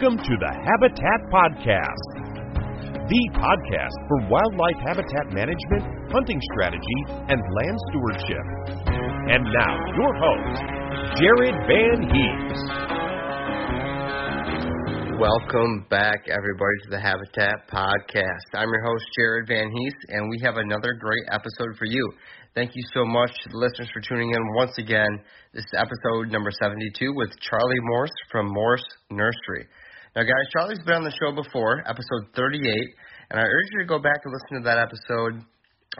Welcome to the Habitat Podcast, the podcast for wildlife habitat management, hunting strategy, and land stewardship. And now, your host, Jared Van Hees. Welcome back, everybody, to the Habitat Podcast. I'm your host, Jared Van Hees, and we have another great episode for you. Thank you so much, to the listeners, for tuning in once again. This is episode number 72 with Charlie Morse from Morse Nursery. Now, guys, Charlie's been on the show before, episode 38, and I urge you to go back and listen to that episode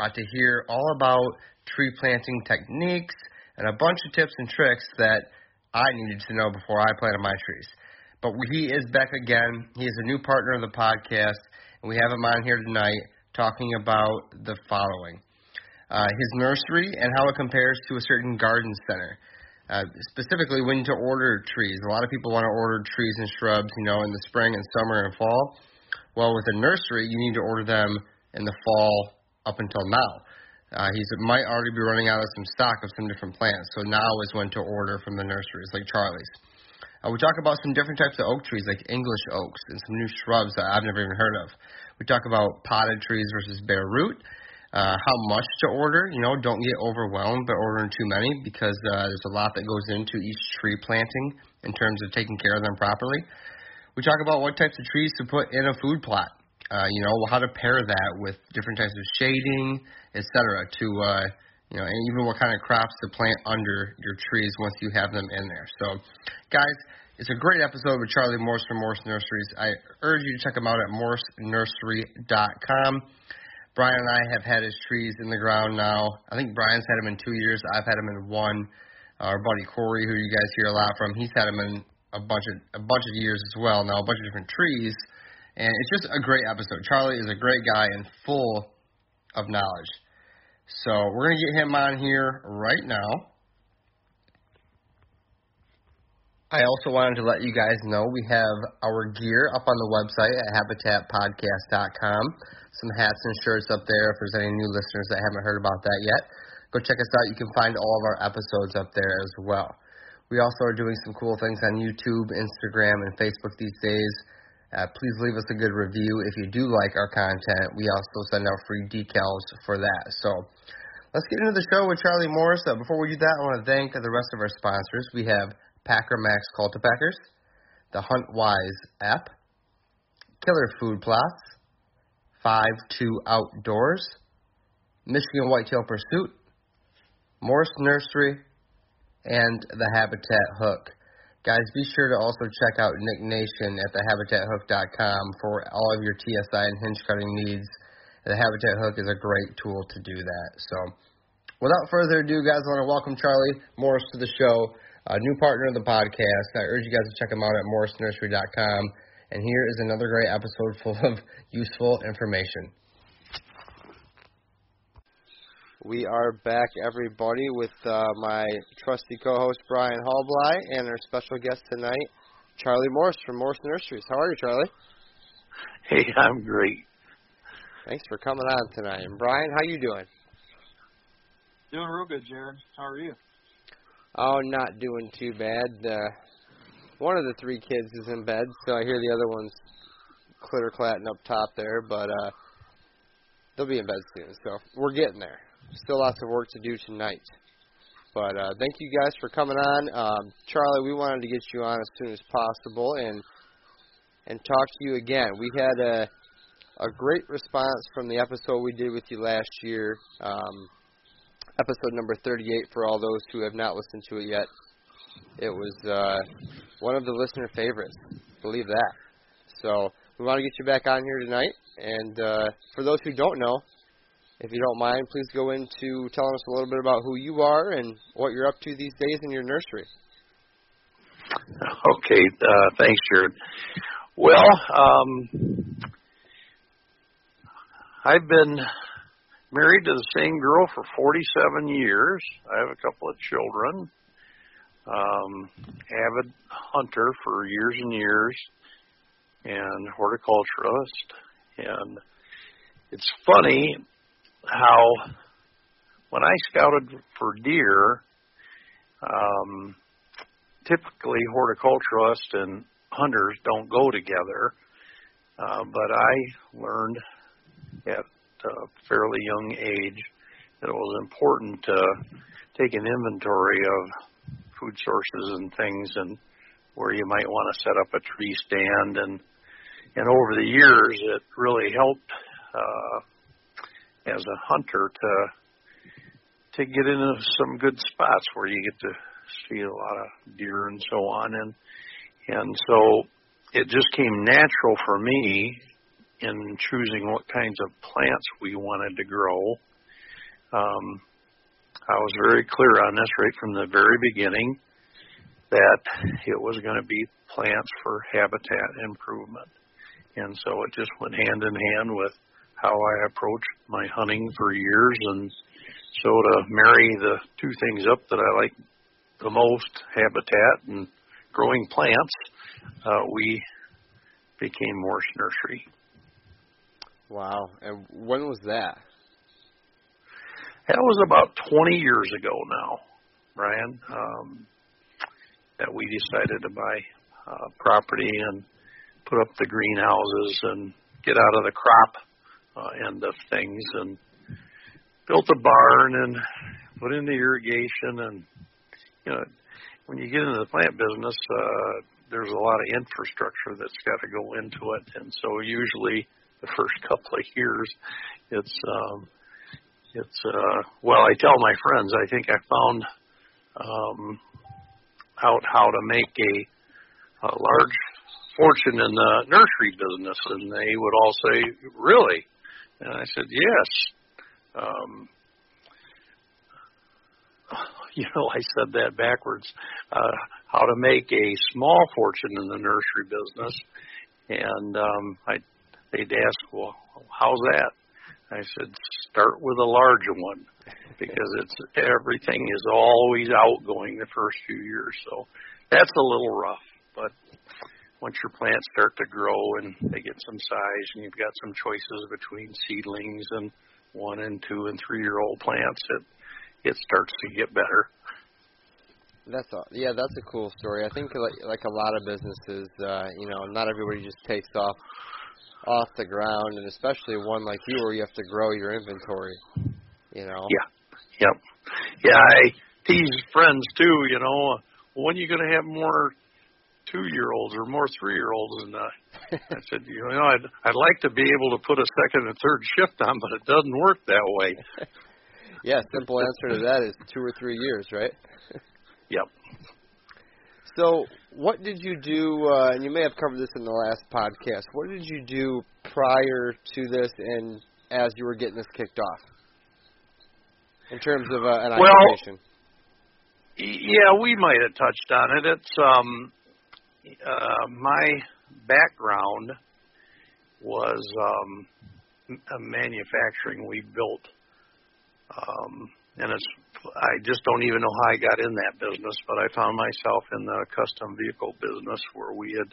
uh, to hear all about tree planting techniques and a bunch of tips and tricks that I needed to know before I planted my trees. But he is back again. He is a new partner of the podcast, and we have him on here tonight talking about the following uh, his nursery and how it compares to a certain garden center. Uh, specifically, when to order trees. A lot of people want to order trees and shrubs, you know, in the spring and summer and fall. Well, with a nursery, you need to order them in the fall up until now. Uh, he might already be running out of some stock of some different plants, so now is when to order from the nurseries, like Charlie's. Uh, we talk about some different types of oak trees, like English oaks, and some new shrubs that I've never even heard of. We talk about potted trees versus bare root uh, how much to order. You know, don't get overwhelmed by ordering too many because uh, there's a lot that goes into each tree planting in terms of taking care of them properly. We talk about what types of trees to put in a food plot. Uh, you know, how to pair that with different types of shading, etc. To uh, you know, and even what kind of crops to plant under your trees once you have them in there. So, guys, it's a great episode with Charlie Morse from Morse Nurseries. I urge you to check them out at morsenursery.com. Brian and I have had his trees in the ground now. I think Brian's had them in two years. I've had them in one. Our buddy Corey, who you guys hear a lot from, he's had them in a bunch of a bunch of years as well. Now a bunch of different trees, and it's just a great episode. Charlie is a great guy and full of knowledge. So we're gonna get him on here right now. I also wanted to let you guys know we have our gear up on the website at habitatpodcast.com. Some hats and shirts up there if there's any new listeners that haven't heard about that yet. Go check us out. You can find all of our episodes up there as well. We also are doing some cool things on YouTube, Instagram, and Facebook these days. Uh, please leave us a good review if you do like our content. We also send out free decals for that. So let's get into the show with Charlie Morris. Uh, before we do that, I want to thank the rest of our sponsors. We have Packer Max Call to Packers, the Hunt Wise app, Killer Food Plots, 5 2 Outdoors, Michigan Whitetail Pursuit, Morse Nursery, and the Habitat Hook. Guys, be sure to also check out Nick Nation at thehabitathook.com for all of your TSI and hinge cutting needs the Habitat Hook is a great tool to do that. So, without further ado, guys, I want to welcome Charlie Morris to the show, a new partner of the podcast. I urge you guys to check him out at morrisnursery.com. And here is another great episode full of useful information. We are back, everybody, with uh, my trusty co-host Brian Hallbly and our special guest tonight, Charlie Morris from Morris Nurseries. How are you, Charlie? Hey, I'm great. Thanks for coming on tonight. And Brian, how you doing? Doing real good, Jared. How are you? Oh, not doing too bad. Uh, one of the three kids is in bed, so I hear the other one's clitter clatting up top there, but uh, they'll be in bed soon. So we're getting there. Still lots of work to do tonight. But uh, thank you guys for coming on, um, Charlie. We wanted to get you on as soon as possible and and talk to you again. We had a a great response from the episode we did with you last year, um, episode number 38. For all those who have not listened to it yet, it was uh, one of the listener favorites. Believe that. So we want to get you back on here tonight. And uh, for those who don't know, if you don't mind, please go into telling us a little bit about who you are and what you're up to these days in your nursery. Okay, uh, thanks, Jared. Well, um, I've been married to the same girl for 47 years. I have a couple of children. Um, avid hunter for years and years, and horticulturist. And it's funny how when I scouted for deer, um, typically horticulturists and hunters don't go together. Uh, but I learned at a fairly young age that it was important to take an inventory of food sources and things and where you might want to set up a tree stand. And and over the years it really helped uh, as a hunter to to get into some good spots where you get to see a lot of deer and so on. And and so it just came natural for me in choosing what kinds of plants we wanted to grow. Um, I was very clear on this right from the very beginning that it was going to be plants for habitat improvement. And so it just went hand in hand with how I approached my hunting for years. And so to marry the two things up that I like the most, habitat and growing plants, uh, we became Morris Nursery. Wow. And when was that? That was about 20 years ago now, Brian, um, that we decided to buy uh, property and put up the greenhouses and get out of the crop uh, end of things and built a barn and put in the irrigation and you know when you get into the plant business uh there's a lot of infrastructure that's got to go into it and so usually the first couple of years. It's um it's uh well I tell my friends I think I found um out how to make a, a large fortune in the nursery business and they would all say really? And I said yes. Um you know I said that backwards. Uh how to make a small fortune in the nursery business. And um I they'd ask well how's that I said start with a larger one because it's everything is always outgoing the first few years. So that's a little rough, but once your plants start to grow and they get some size and you've got some choices between seedlings and one and two and three year old plants, it it starts to get better. That's a, yeah, that's a cool story. I think like like a lot of businesses, uh, you know, not everybody just takes off off the ground, and especially one like you where you have to grow your inventory. You know. Yeah. Yep. Yeah, I tease friends too. You know, when are you going to have more two year olds or more three year olds? And uh, I said, you know, I'd I'd like to be able to put a second and third shift on, but it doesn't work that way. yeah, simple answer to that is two or three years, right? yep. So, what did you do? Uh, and you may have covered this in the last podcast. What did you do prior to this, and as you were getting this kicked off? In terms of uh, an Well, occupation. Yeah, we might have touched on it. It's um, uh, my background was um, uh, manufacturing. We built, um, and it's I just don't even know how I got in that business, but I found myself in the custom vehicle business where we had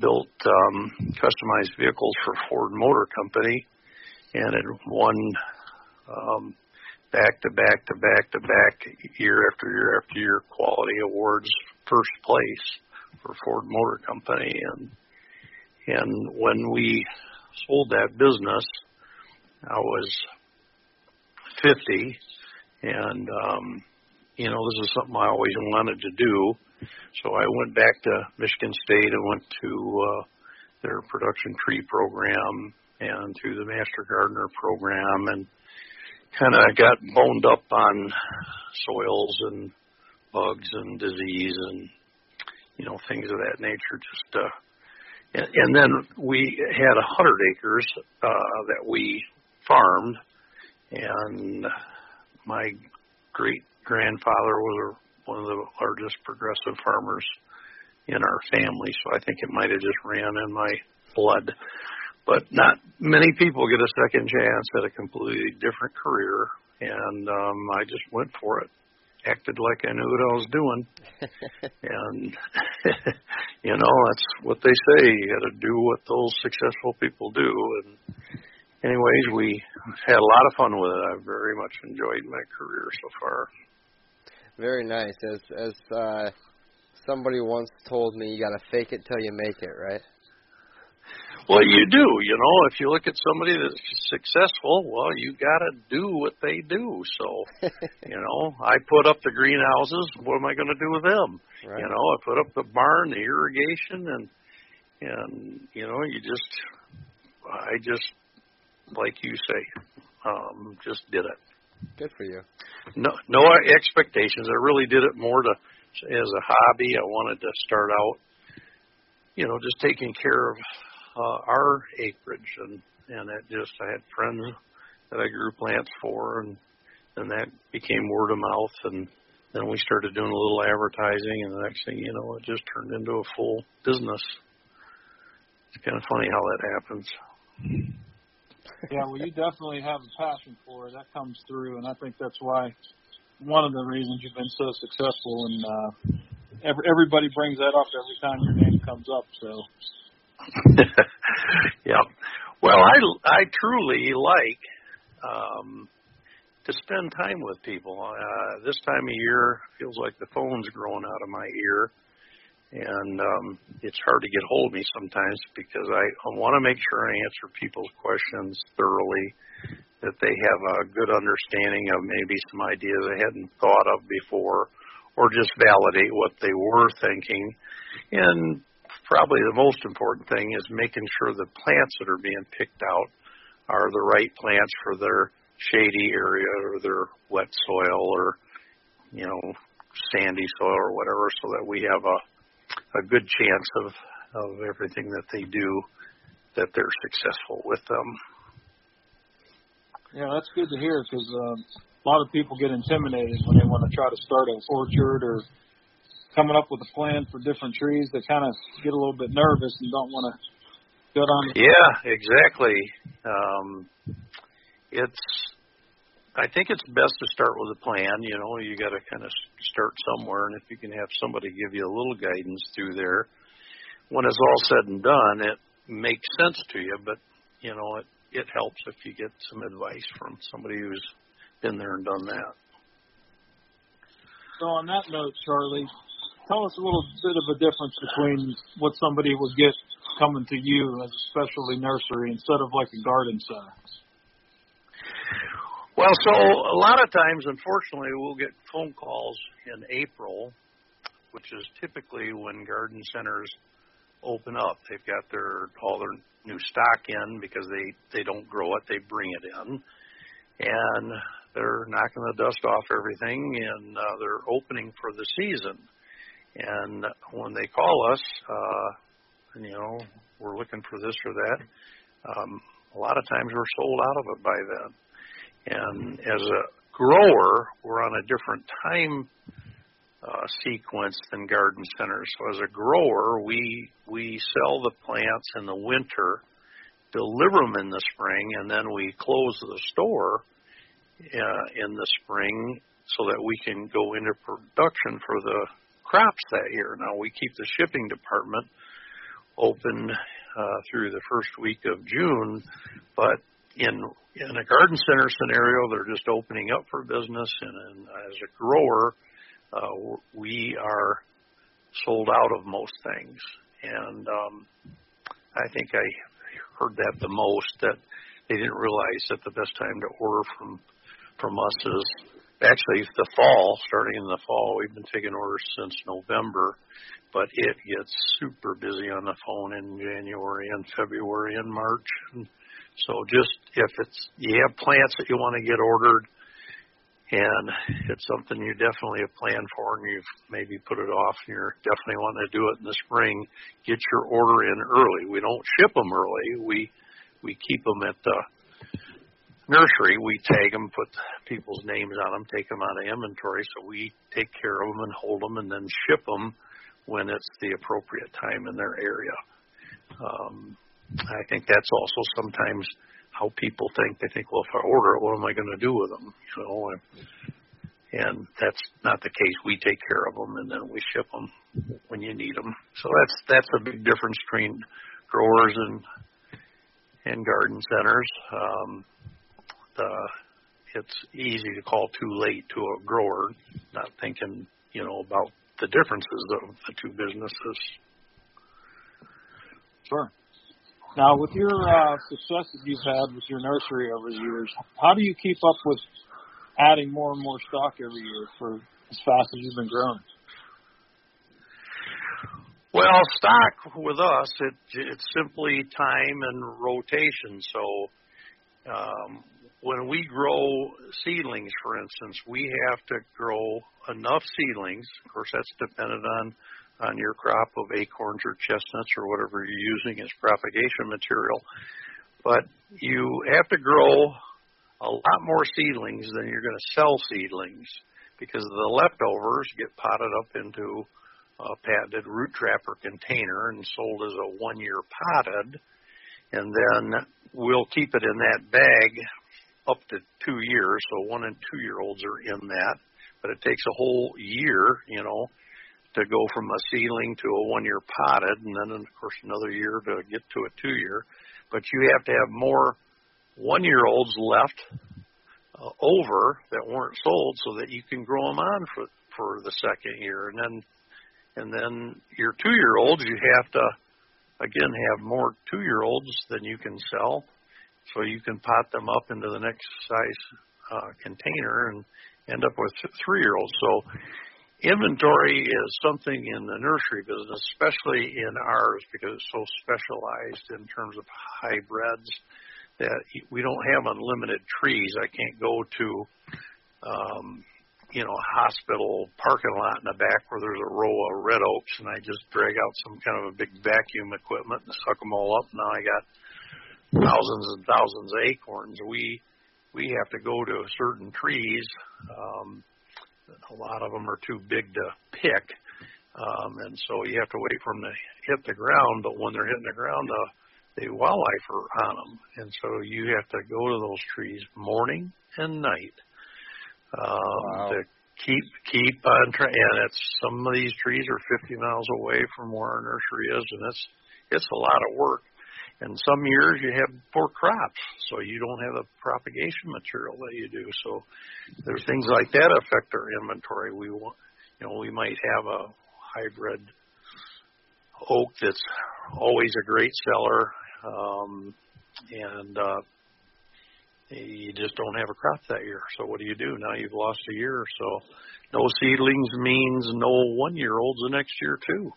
built um, customized vehicles for Ford Motor Company, and had won um, back to back to back to back year after year after year quality awards first place for Ford Motor Company. And and when we sold that business I was 50 and um you know this is something I always wanted to do. So I went back to Michigan State and went to uh their production tree program and through the Master Gardener program and kind of got boned up on soils and bugs and disease and you know things of that nature just uh and, and then we had a hundred acres uh that we farmed and my great grandfather was one of the largest progressive farmers in our family so i think it might have just ran in my blood. But not many people get a second chance at a completely different career and um I just went for it. Acted like I knew what I was doing. And you know that's what they say you got to do what those successful people do and anyways we had a lot of fun with it I've very much enjoyed my career so far Very nice. As as uh, somebody once told me, you got to fake it till you make it, right? Well, you do. You know, if you look at somebody that's successful, well, you got to do what they do. So, you know, I put up the greenhouses. What am I going to do with them? Right. You know, I put up the barn, the irrigation, and and you know, you just, I just, like you say, um, just did it. Good for you. No, no expectations. I really did it more to as a hobby. I wanted to start out, you know, just taking care of uh, our acreage, and and it just I had friends that I grew plants for, and and that became word of mouth, and then we started doing a little advertising, and the next thing you know, it just turned into a full business. It's kind of funny how that happens. Yeah, well, you definitely have a passion for it. That comes through, and I think that's why one of the reasons you've been so successful. And uh, every, everybody brings that up every time your name comes up. So yeah. Well, I I truly like um to spend time with people. Uh this time of year feels like the phone's growing out of my ear and um it's hard to get hold of me sometimes because I, I want to make sure I answer people's questions thoroughly that they have a good understanding of maybe some ideas I hadn't thought of before or just validate what they were thinking. And probably the most important thing is making sure the plants that are being picked out are the right plants for their shady area or their wet soil or you know sandy soil or whatever so that we have a a good chance of of everything that they do that they're successful with them yeah, that's good to hear because um, a lot of people get intimidated when they want to try to start an orchard or coming up with a plan for different trees. They kind of get a little bit nervous and don't want to go down. The- yeah exactly um it's I think it's best to start with a plan. You know, you got to kind of start somewhere, and if you can have somebody give you a little guidance through there, when it's all said and done, it makes sense to you. But you know, it it helps if you get some advice from somebody who's been there and done that. So on that note, Charlie, tell us a little bit of a difference between what somebody would get coming to you as a specialty nursery instead of like a garden center. Well, so a lot of times, unfortunately, we'll get phone calls in April, which is typically when garden centers open up. They've got their all their new stock in because they they don't grow it; they bring it in, and they're knocking the dust off everything, and uh, they're opening for the season. And when they call us, uh, you know, we're looking for this or that. Um, a lot of times we're sold out of it by then. And as a grower, we're on a different time uh, sequence than garden centers. So as a grower, we we sell the plants in the winter, deliver them in the spring, and then we close the store uh, in the spring so that we can go into production for the crops that year. Now we keep the shipping department open uh, through the first week of June, but in in a garden center scenario, they're just opening up for business, and, and as a grower, uh, we are sold out of most things. And um, I think I heard that the most that they didn't realize that the best time to order from from us is actually the fall, starting in the fall. We've been taking orders since November, but it gets super busy on the phone in January and February and March. And so just if it's you have plants that you want to get ordered and it's something you definitely have planned for and you've maybe put it off and you're definitely wanting to do it in the spring, get your order in early. We don't ship them early. We we keep them at the nursery. We tag them, put people's names on them, take them out of inventory. So we take care of them and hold them and then ship them when it's the appropriate time in their area. Um, I think that's also sometimes how people think. They think, well, if I order it, what am I going to do with them? You know, and that's not the case. We take care of them and then we ship them when you need them. So that's that's a big difference between growers and and garden centers. Um, the it's easy to call too late to a grower, not thinking you know about the differences of the two businesses. Sure. Now, with your uh, success that you've had with your nursery over the years, how do you keep up with adding more and more stock every year for as fast as you've been growing? Well, stock with us, it, it's simply time and rotation. So, um, when we grow seedlings, for instance, we have to grow enough seedlings. Of course, that's dependent on on your crop of acorns or chestnuts or whatever you're using as propagation material. But you have to grow a lot more seedlings than you're going to sell seedlings because the leftovers get potted up into a patented root trapper container and sold as a one year potted. And then we'll keep it in that bag up to two years. So one and two year olds are in that. But it takes a whole year, you know, to go from a seedling to a one year potted, and then of course another year to get to a two year. But you have to have more one year olds left uh, over that weren't sold, so that you can grow them on for for the second year, and then and then your two year olds you have to again have more two year olds than you can sell, so you can pot them up into the next size uh, container and end up with three year olds. So Inventory is something in the nursery business, especially in ours, because it's so specialized in terms of hybrids that we don't have unlimited trees. I can't go to, um, you know, a hospital parking lot in the back where there's a row of red oaks, and I just drag out some kind of a big vacuum equipment and suck them all up. Now I got thousands and thousands of acorns. We we have to go to certain trees. Um, a lot of them are too big to pick, um, and so you have to wait for them to hit the ground. But when they're hitting the ground, the the wildlife are on them, and so you have to go to those trees morning and night um, wow. to keep keep on track. And it's some of these trees are 50 miles away from where our nursery is, and it's it's a lot of work. And some years you have poor crops, so you don't have the propagation material that you do. So there's things like that affect our inventory. We want, you know, we might have a hybrid oak that's always a great seller, um, and uh, you just don't have a crop that year. So what do you do? Now you've lost a year. So no seedlings means no one year olds the next year too.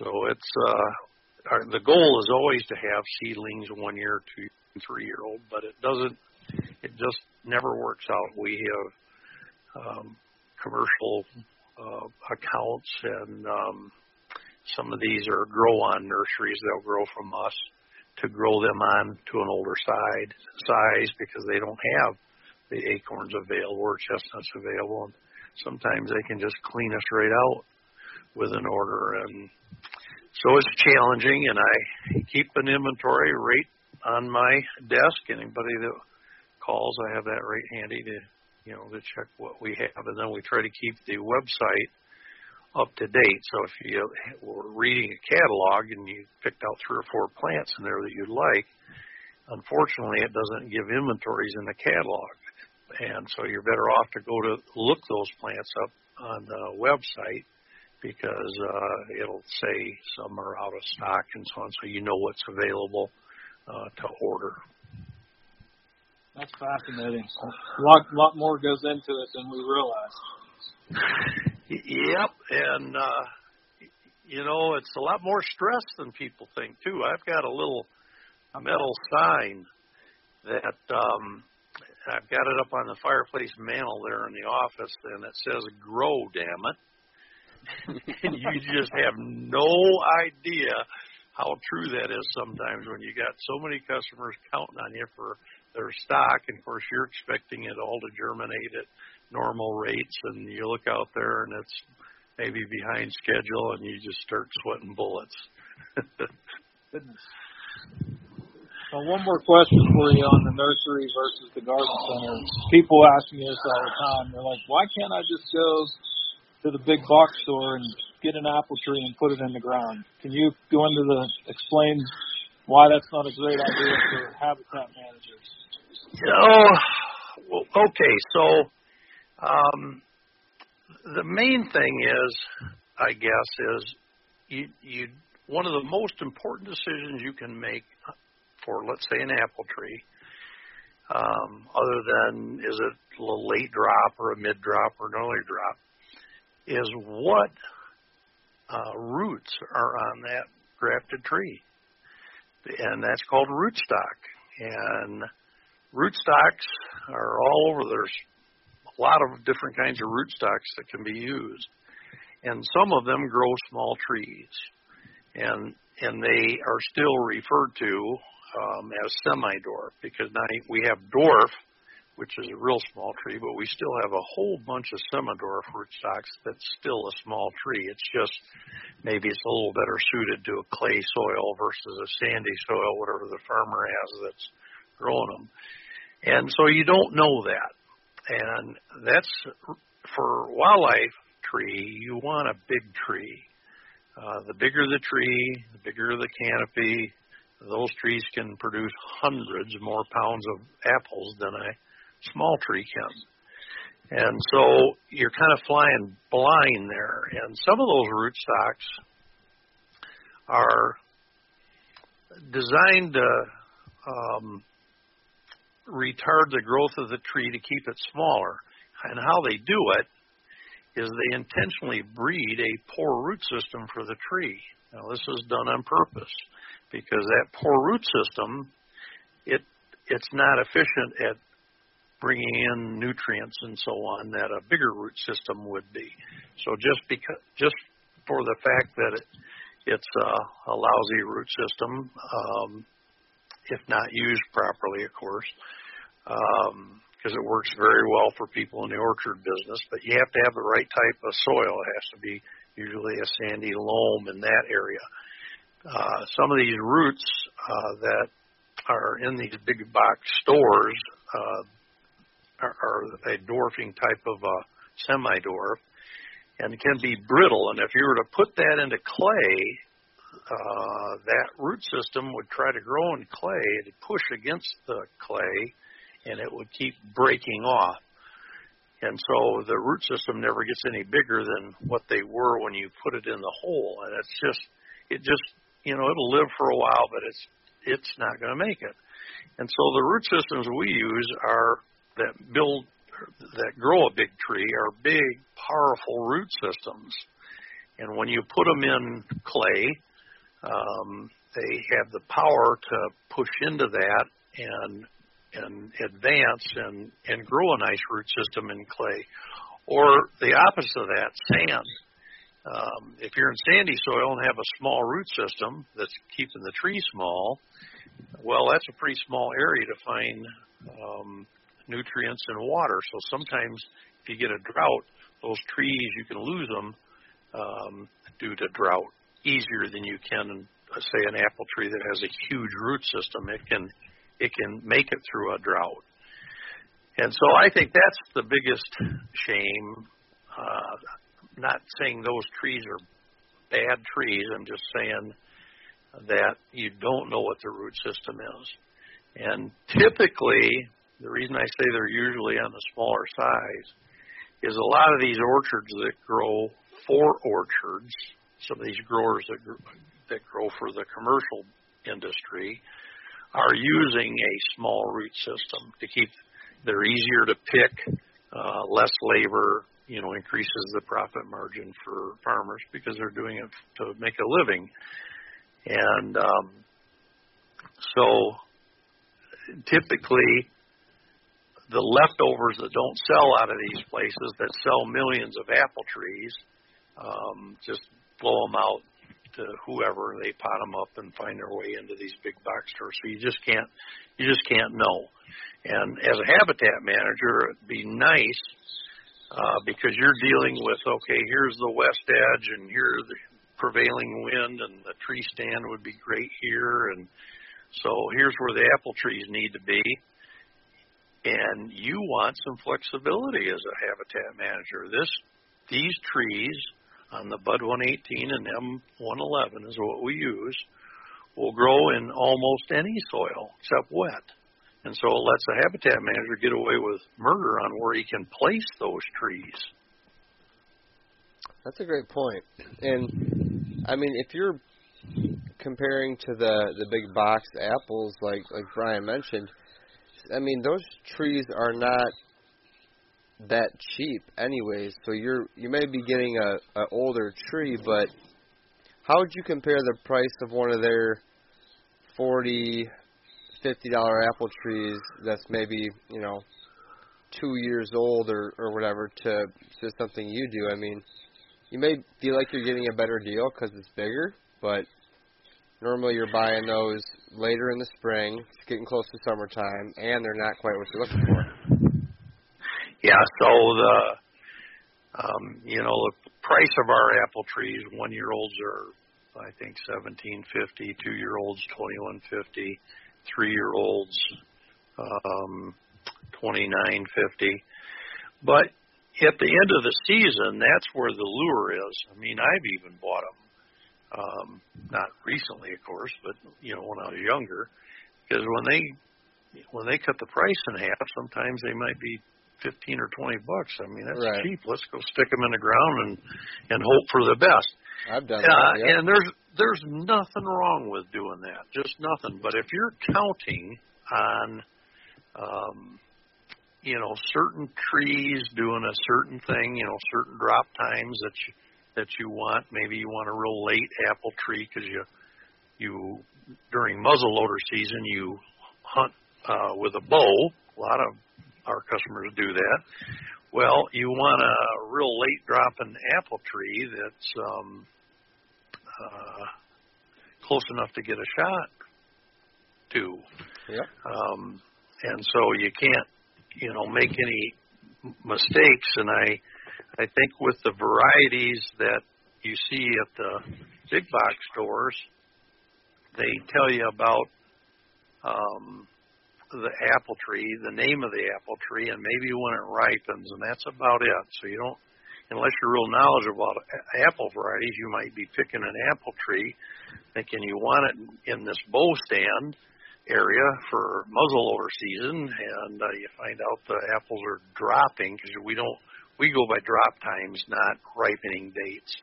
So it's uh, our, the goal is always to have seedlings one year, two, three year old, but it doesn't. It just never works out. We have um, commercial uh, accounts, and um, some of these are grow on nurseries. They'll grow from us. to grow them on to an older side size because they don't have the acorns available or chestnuts available. And sometimes they can just clean us right out with an order. And so it's challenging, and I keep an inventory right on my desk. Anybody that calls, I have that right handy to you know to check what we have, and then we try to keep the website up to date. So if you were reading a catalog and you picked out three or four plants in there that you like, unfortunately it doesn't give inventories in the catalog. And so you're better off to go to look those plants up on the website because uh, it'll say some are out of stock and so on, so you know what's available uh, to order. That's fascinating. A lot, lot more goes into it than we realize. Yep, and uh, you know it's a lot more stress than people think too. I've got a little a metal sign that um, I've got it up on the fireplace mantle there in the office, and it says "Grow, damn it!" and you just have no idea how true that is sometimes when you got so many customers counting on you for their stock, and of course you're expecting it all to germinate at normal rates, and you look out there and it's maybe behind schedule, and you just start sweating bullets. Goodness. So one more question for you on the nursery versus the garden center. People ask me this all the time. They're like, "Why can't I just go to the big box store and get an apple tree and put it in the ground?" Can you go into the explain why that's not a great idea for habitat managers? You know, okay, so um, the main thing is, I guess, is you, you one of the most important decisions you can make for, let's say, an apple tree, um, other than is it a late drop or a mid drop or an early drop, is what uh, roots are on that grafted tree, and that's called rootstock. And rootstocks are all over. There's a lot of different kinds of rootstocks that can be used, and some of them grow small trees, and and they are still referred to um, as semi-dwarf because now we have dwarf, which is a real small tree, but we still have a whole bunch of semi-dwarf rootstocks that's still a small tree. It's just maybe it's a little better suited to a clay soil versus a sandy soil, whatever the farmer has that's growing them. And so you don't know that. And that's for wildlife tree, you want a big tree. Uh, the bigger the tree, the bigger the canopy, those trees can produce hundreds more pounds of apples than a small tree can. And so you're kind of flying blind there. And some of those rootstocks are designed to um, retard the growth of the tree to keep it smaller. And how they do it is they intentionally breed a poor root system for the tree. Now this is done on purpose because that poor root system, it it's not efficient at bringing in nutrients and so on that a bigger root system would be. So just because just for the fact that it, it's a, a lousy root system, um, if not used properly, of course, because um, it works very well for people in the orchard business. But you have to have the right type of soil. It has to be usually a sandy loam in that area. Uh, some of these roots uh, that are in these big box stores uh, are, are a dwarfing type of a semi-dwarf and can be brittle. And if you were to put that into clay, uh, that root system would try to grow in clay. It'd push against the clay, and it would keep breaking off. And so the root system never gets any bigger than what they were when you put it in the hole. And it's just, it just, you know, it'll live for a while, but it's, it's not going to make it. And so the root systems we use are that build, that grow a big tree are big, powerful root systems. And when you put them in clay, um, they have the power to push into that and and advance and and grow a nice root system in clay. Or the opposite of that, sand. Um, if you're in sandy soil and have a small root system that's keeping the tree small, well, that's a pretty small area to find um, nutrients and water. So sometimes if you get a drought, those trees you can lose them um, due to drought easier than you can, uh, say, an apple tree that has a huge root system. It can it can make it through a drought. And so I think that's the biggest shame. Uh, not saying those trees are bad trees. I'm just saying that you don't know what the root system is. And typically, the reason I say they're usually on the smaller size is a lot of these orchards that grow for orchards, some of these growers that that grow for the commercial industry, are using a small root system to keep. They're easier to pick, uh, less labor, you know, increases the profit margin for farmers because they're doing it to make a living. And um, so typically the leftovers that don't sell out of these places that sell millions of apple trees, um, just blow them out to whoever they pot them up and find their way into these big box stores. So you just can't, you just can't know. And as a habitat manager, it'd be nice uh, because you're dealing with okay, here's the west edge and here's the prevailing wind, and the tree stand would be great here, and so here's where the apple trees need to be and you want some flexibility as a habitat manager. This these trees on the Bud 118 and M111 is what we use will grow in almost any soil except wet. And so it lets the habitat manager get away with murder on where he can place those trees. That's a great point. And I mean, if you're comparing to the the big box apples like like Brian mentioned, I mean, those trees are not that cheap, anyways. So you're you may be getting a, a older tree, but how would you compare the price of one of their forty, fifty dollar apple trees that's maybe you know two years old or or whatever to to something you do? I mean, you may feel like you're getting a better deal because it's bigger, but Normally, you're buying those later in the spring. It's getting close to summertime, and they're not quite what you're looking for. Yeah. So the um, you know the price of our apple trees, one year olds are I think seventeen fifty, two year olds twenty one fifty, three year olds um, twenty nine fifty. But at the end of the season, that's where the lure is. I mean, I've even bought them um, not recently, of course, but you know when I was younger, because when they when they cut the price in half, sometimes they might be fifteen or twenty bucks. I mean that's right. cheap. Let's go stick them in the ground and and hope for the best. I've done uh, that. Yep. And there's there's nothing wrong with doing that, just nothing. But if you're counting on um, you know certain trees doing a certain thing, you know certain drop times that you that you want. Maybe you want a real late apple tree because you you during muzzleloader season you hunt uh, with a bow. A lot of our customers do that. Well, you want a real late dropping apple tree that's um, uh, close enough to get a shot to. Yep. Um, and so you can't, you know, make any mistakes. And I I think with the varieties that you see at the big box stores, they tell you about um, the apple tree, the name of the apple tree, and maybe when it ripens, and that's about it. So you don't, unless you're real knowledgeable about apple varieties, you might be picking an apple tree, thinking you want it in this bow stand area for muzzleloader season, and uh, you find out the apples are dropping because we don't we go by drop times, not ripening dates.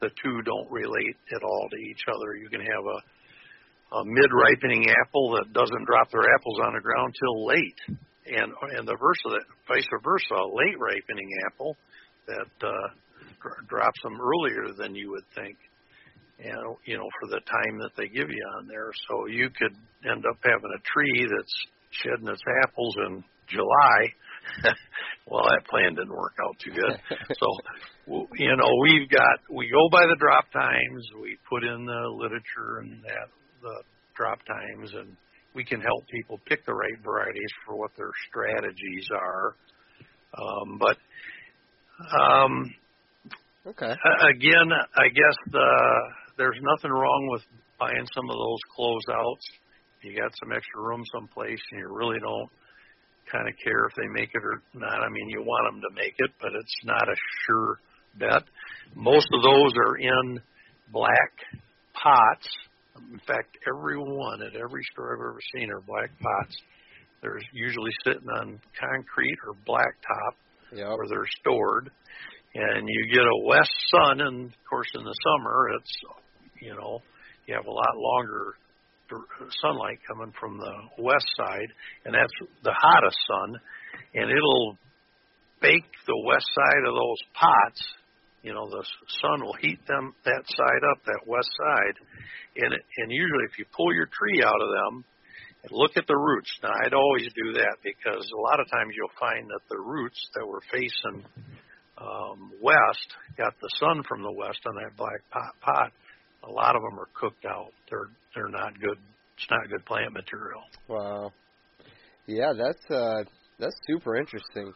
The two don't relate at all to each other. You can have a, a mid-ripening apple that doesn't drop their apples on the ground till late, and and the versa, vice versa, a late ripening apple that uh, drops them earlier than you would think, and you know for the time that they give you on there. So you could end up having a tree that's shedding its apples in July Well, that plan didn't work out too good. so, you know, we've got we go by the drop times. We put in the literature and that the drop times, and we can help people pick the right varieties for what their strategies are. Um, but um, okay. Again, I guess the there's nothing wrong with buying some of those closeouts. You got some extra room someplace, and you really don't kind of care if they make it or not. I mean, you want them to make it, but it's not a sure bet. Most of those are in black pots. In fact, every one at every store I've ever seen are black pots. They're usually sitting on concrete or blacktop yep. where they're stored. And you get a west sun, and of course, in the summer, it's you know you have a lot longer sunlight coming from the west side, and that's the hottest sun, and it'll bake the west side of those pots. You know, the sun will heat them that side up, that west side, and and usually if you pull your tree out of them and look at the roots. Now, I'd always do that because a lot of times you'll find that the roots that were facing um, west got the sun from the west on that black pot, pot a lot of them are cooked out. They're they're not good. It's not good plant material. Wow. Yeah, that's uh that's super interesting.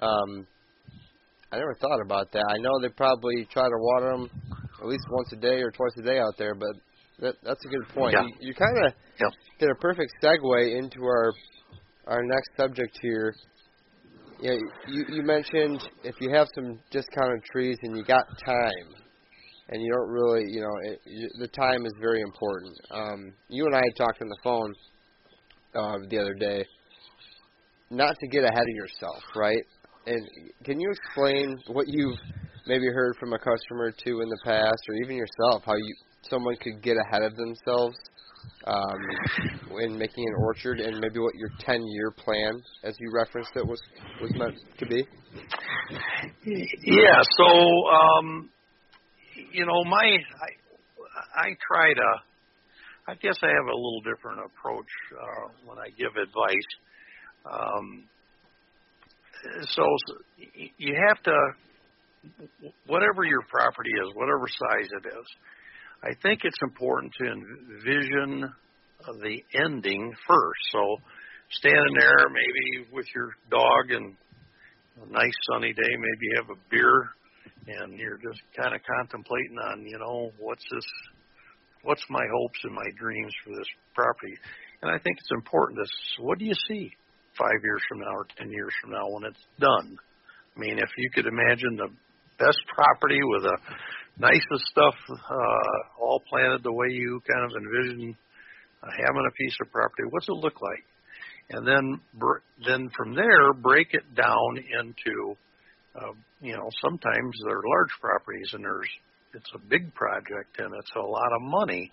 Um I never thought about that. I know they probably try to water them at least once a day or twice a day out there, but that that's a good point. Yeah. You, you kind of yep. get a perfect segue into our our next subject here. Yeah, you you mentioned if you have some discounted trees and you got time, and you don't really, you know, it, you, the time is very important. Um, you and I had talked on the phone uh, the other day, not to get ahead of yourself, right? And can you explain what you've maybe heard from a customer or two in the past, or even yourself, how you someone could get ahead of themselves um, in making an orchard, and maybe what your ten-year plan, as you referenced it, was was meant to be? Yeah. So. Um, you know, my I, I try to. I guess I have a little different approach uh, when I give advice. Um, so you have to, whatever your property is, whatever size it is, I think it's important to envision the ending first. So standing there, maybe with your dog and a nice sunny day, maybe have a beer and you're just kind of contemplating on, you know, what's this, what's my hopes and my dreams for this property. And I think it's important to, what do you see five years from now or ten years from now when it's done? I mean, if you could imagine the best property with the nicest stuff uh, all planted the way you kind of envision uh, having a piece of property, what's it look like? And then, then from there, break it down into uh, you know, sometimes they're large properties and there's it's a big project and it's a lot of money.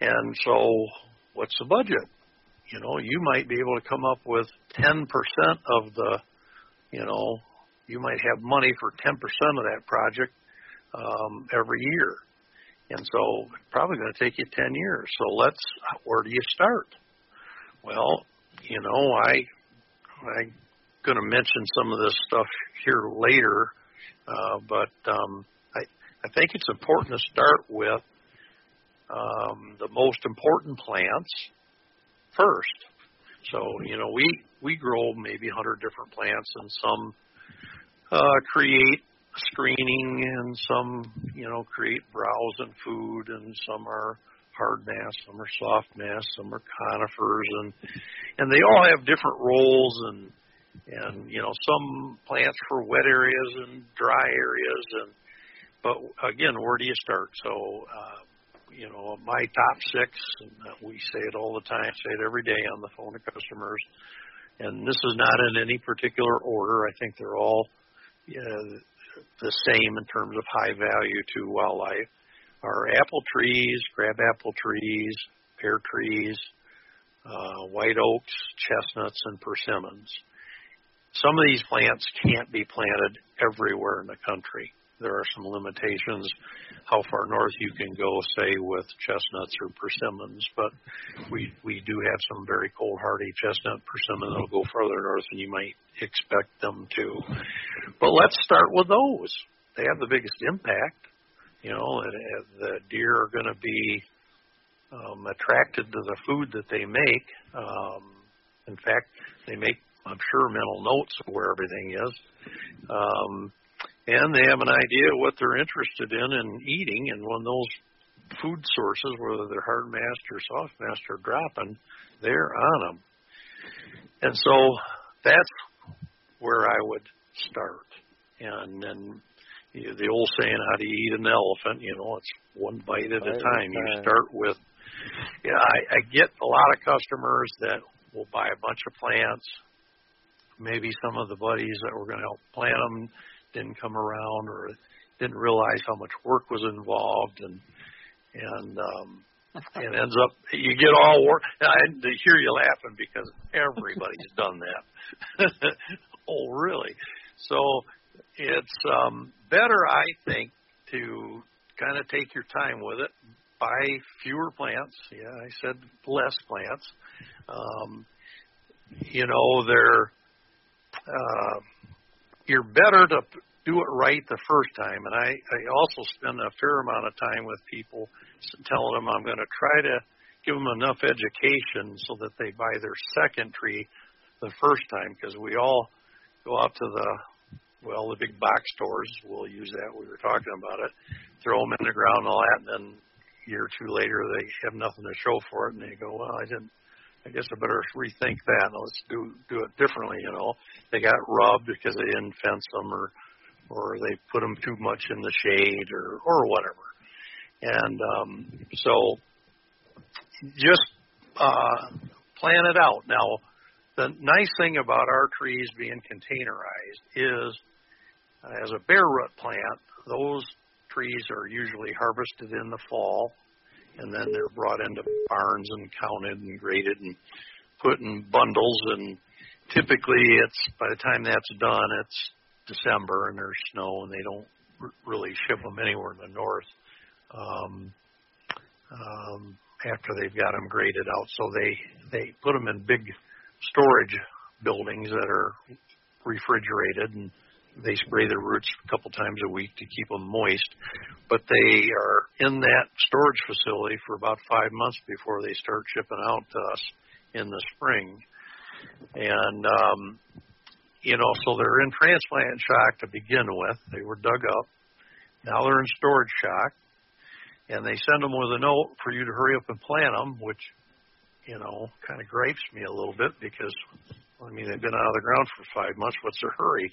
And so, what's the budget? You know, you might be able to come up with 10% of the, you know, you might have money for 10% of that project um, every year. And so, it's probably going to take you 10 years. So, let's, where do you start? Well, you know, I, I going to mention some of this stuff here later, uh, but um, I, I think it's important to start with um, the most important plants first. So you know we we grow maybe 100 different plants, and some uh, create screening, and some you know create browse and food, and some are hard mast, some are soft mast, some are conifers, and and they all have different roles and and you know some plants for wet areas and dry areas and but again where do you start? So uh you know my top six and we say it all the time say it every day on the phone to customers. And this is not in any particular order. I think they're all uh, the same in terms of high value to wildlife. Are apple trees crab apple trees pear trees uh, white oaks, chestnuts, and persimmons. Some of these plants can't be planted everywhere in the country. there are some limitations how far north you can go, say with chestnuts or persimmons. But we we do have some very cold hardy chestnut persimmon that'll go further north than you might expect them to. But let's start with those. They have the biggest impact. You know, the deer are going to be um, attracted to the food that they make. Um, in fact, they make, I'm sure, mental notes of where everything is. Um, and they have an idea of what they're interested in and eating. And when those food sources, whether they're hard mast or soft mast, are dropping, they're on them. And so that's where I would start. And then you know, the old saying, "How do you eat an elephant?" You know, it's one bite at a time. You start with. Yeah, I, I get a lot of customers that will buy a bunch of plants. Maybe some of the buddies that were going to help plant them didn't come around or didn't realize how much work was involved and and um it ends up you get all work and I hear you laughing because everybody's done that. oh really? So it's um better I think to kind of take your time with it, buy fewer plants. Yeah, I said less plants. Um you know, they're uh you're better to do it right the first time. And I, I also spend a fair amount of time with people telling them I'm going to try to give them enough education so that they buy their second tree the first time because we all go out to the well the big box stores we'll use that we were talking about it throw them in the ground and all that and then a year or two later they have nothing to show for it and they go well I didn't I guess I better rethink that. Let's do do it differently. You know, they got rubbed because they didn't fence them, or or they put them too much in the shade, or or whatever. And um, so, just uh, plan it out. Now, the nice thing about our trees being containerized is, as a bare root plant, those trees are usually harvested in the fall and then they're brought into barns and counted and graded and put in bundles and typically it's by the time that's done it's December and there's snow and they don't r- really ship them anywhere in the north. Um, um, after they've got them graded out. So they they put them in big storage buildings that are refrigerated and they spray their roots a couple times a week to keep them moist, but they are in that storage facility for about five months before they start shipping out to us in the spring. And um, you know, so they're in transplant shock to begin with. They were dug up. Now they're in storage shock, and they send them with a note for you to hurry up and plant them, which you know kind of gripes me a little bit because I mean, they've been out of the ground for five months. What's their hurry?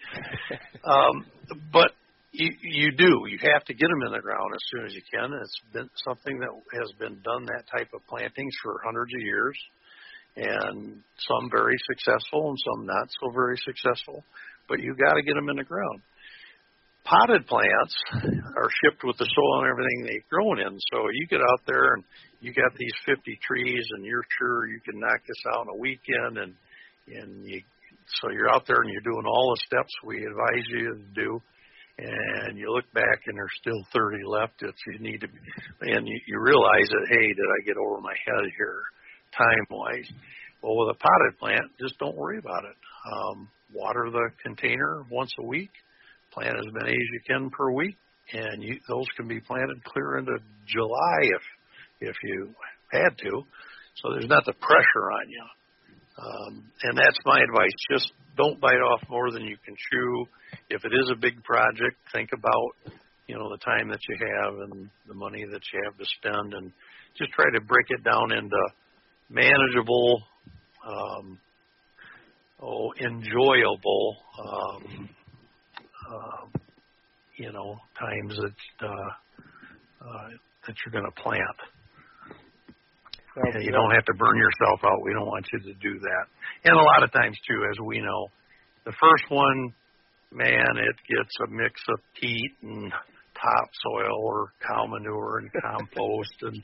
um, but you, you do. You have to get them in the ground as soon as you can. It's been something that has been done that type of plantings for hundreds of years, and some very successful and some not so very successful. But you got to get them in the ground. Potted plants are shipped with the soil and everything they've grown in. So you get out there and you got these 50 trees, and you're sure you can knock this out in a weekend and and you so you're out there and you're doing all the steps we advise you to do. And you look back and there's still 30 left. That you need to and you, you realize that hey did i get over my head here time wise well with a potted plant just don't worry about it. Um, water the container once a week plant as many as you can per week and you, those can be planted clear into july if if you had to. So there's not the pressure on you um, and that's my advice. Just don't bite off more than you can chew. If it is a big project, think about you know the time that you have and the money that you have to spend, and just try to break it down into manageable, um, oh, enjoyable, um, uh, you know, times that uh, uh, that you're going to plant. Yeah, you don't have to burn yourself out. We don't want you to do that. And a lot of times too, as we know, the first one, man, it gets a mix of peat and topsoil or cow manure and compost and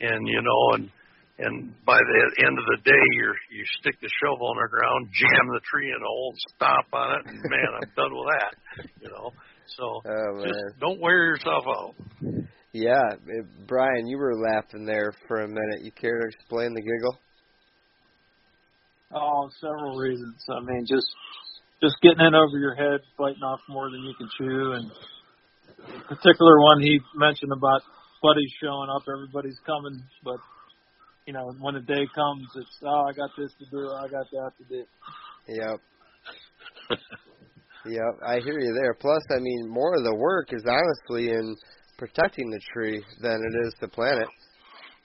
and you know and and by the end of the day, you you stick the shovel on the ground, jam the tree in a hole, stomp on it, and man, I'm done with that. You know, so Oh, just don't wear yourself out. Yeah, eh, Brian, you were laughing there for a minute. You care to explain the giggle? Oh, several reasons. I mean, just just getting in over your head, biting off more than you can chew, and particular one he mentioned about buddies showing up, everybody's coming, but you know when the day comes, it's oh I got this to do, I got that to do. Yep. yep, I hear you there. Plus, I mean, more of the work is honestly in protecting the tree than it is to plant it.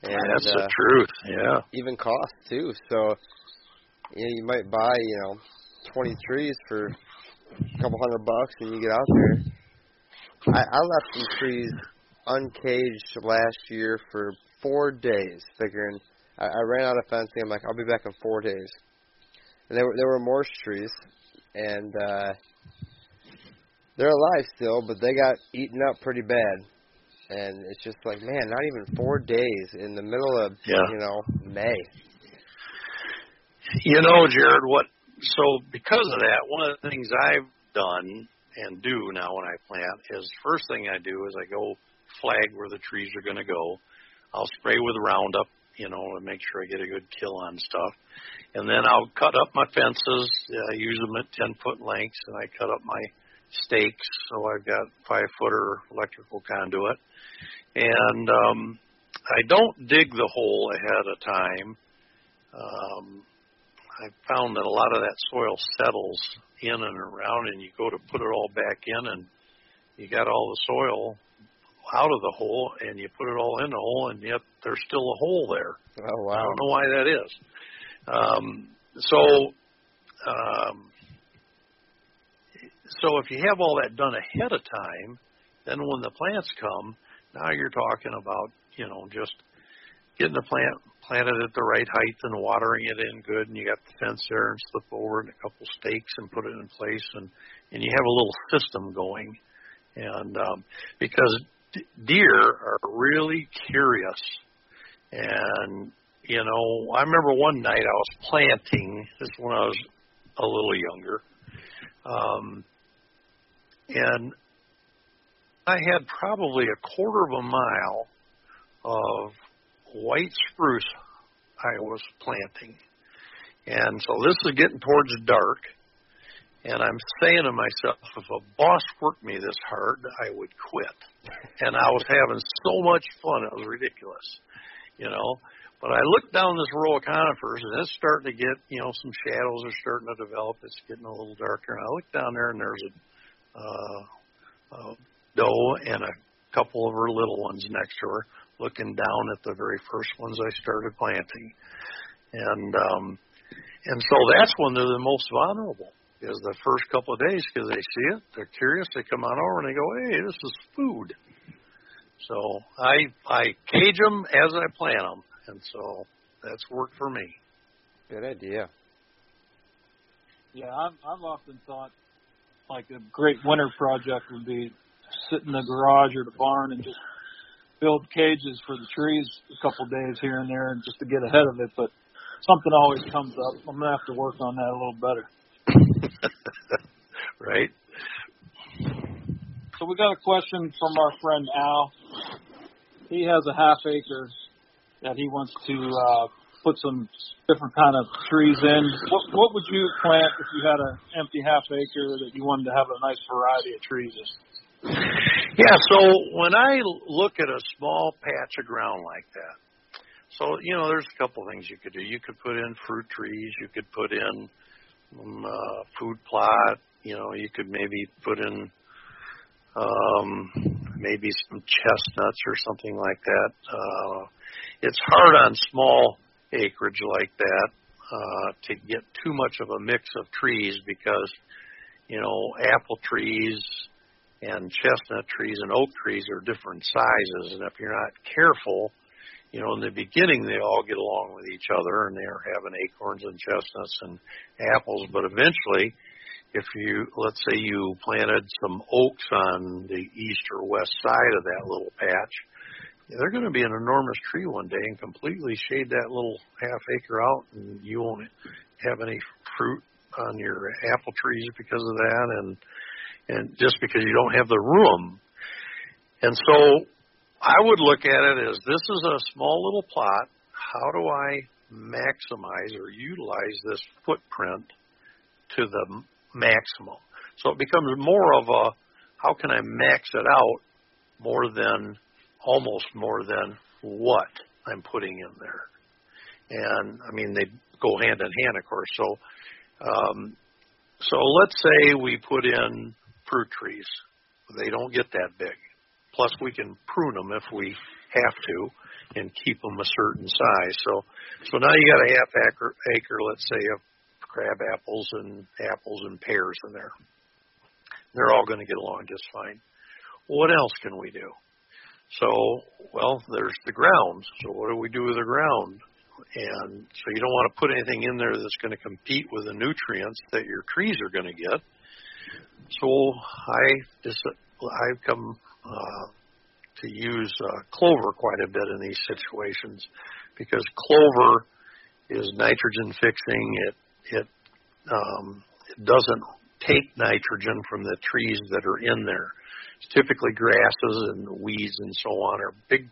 And That's uh, the truth. Yeah. even cost too. So you know, you might buy, you know, twenty trees for a couple hundred bucks and you get out there. I, I left some trees uncaged last year for four days, figuring I, I ran out of fencing. I'm like, I'll be back in four days. And there were there were morse trees, and uh, they're alive still, but they got eaten up pretty bad. And it's just like, man, not even four days in the middle of Yeah. you know May. You know, Jared, what? So because of that, one of the things I've done and do now when I plant is first thing I do is I go flag where the trees are going to go. I'll spray with Roundup, you know, to make sure I get a good kill on stuff. And then I'll cut up my fences. I use them at 10 foot lengths, and I cut up my stakes. So I've got five footer electrical conduit. And um, I don't dig the hole ahead of time. Um, I found that a lot of that soil settles in and around, and you go to put it all back in, and you got all the soil out of the hole, and you put it all in the hole, and yet there's still a hole there. Oh wow! I don't know why that is. Um, so, um, so if you have all that done ahead of time, then when the plants come, now you're talking about you know just getting the plant planted at the right height and watering it in good, and you got the fence there and slip over and a couple stakes and put it in place, and and you have a little system going, and um, because deer are really curious, and you know, I remember one night I was planting. This is when I was a little younger, um, and I had probably a quarter of a mile of white spruce I was planting, and so this is getting towards dark. And I'm saying to myself, if a boss worked me this hard, I would quit. And I was having so much fun; it was ridiculous, you know. But I looked down this row of conifers, and it's starting to get, you know, some shadows are starting to develop. It's getting a little darker. And I looked down there, and there's a, uh, a doe and a couple of her little ones next to her, looking down at the very first ones I started planting. And um, and so that's when they're the most vulnerable is the first couple of days because they see it, they're curious, they come on over and they go, hey, this is food. So I I cage them as I plant them, and so that's worked for me. Good idea. Yeah, I've, I've often thought like a great winter project would be sit in the garage or the barn and just build cages for the trees a couple days here and there and just to get ahead of it. But something always comes up. I'm gonna have to work on that a little better. right? So we got a question from our friend Al. He has a half acre that he wants to uh, put some different kind of trees in. What, what would you plant if you had an empty half acre that you wanted to have a nice variety of trees in? Yeah, so when I look at a small patch of ground like that, so you know, there's a couple things you could do. You could put in fruit trees. You could put in um, uh, food plot. You know, you could maybe put in um, maybe some chestnuts or something like that. Uh, it's hard on small acreage like that uh, to get too much of a mix of trees because you know apple trees and chestnut trees and oak trees are different sizes, and if you're not careful, you know, in the beginning they all get along with each other and they're having acorns and chestnuts and apples, but eventually, if you let's say you planted some oaks on the east or west side of that little patch, they're going to be an enormous tree one day and completely shade that little half acre out, and you won't have any fruit on your apple trees because of that, and and just because you don't have the room. And so I would look at it as this is a small little plot. How do I maximize or utilize this footprint to the maximum? So it becomes more of a how can I max it out more than almost more than what I'm putting in there. And I mean they go hand in hand, of course. So um, so let's say we put in fruit trees. They don't get that big. Plus, we can prune them if we have to and keep them a certain size. So, so now you got a half acre, acre, let's say, of crab apples and apples and pears in there. They're all going to get along just fine. What else can we do? So, well, there's the ground. So, what do we do with the ground? And so, you don't want to put anything in there that's going to compete with the nutrients that your trees are going to get. So, I I've come uh, to use uh, clover quite a bit in these situations because clover is nitrogen fixing. It it um, it doesn't take nitrogen from the trees that are in there. Typically grasses and weeds and so on are big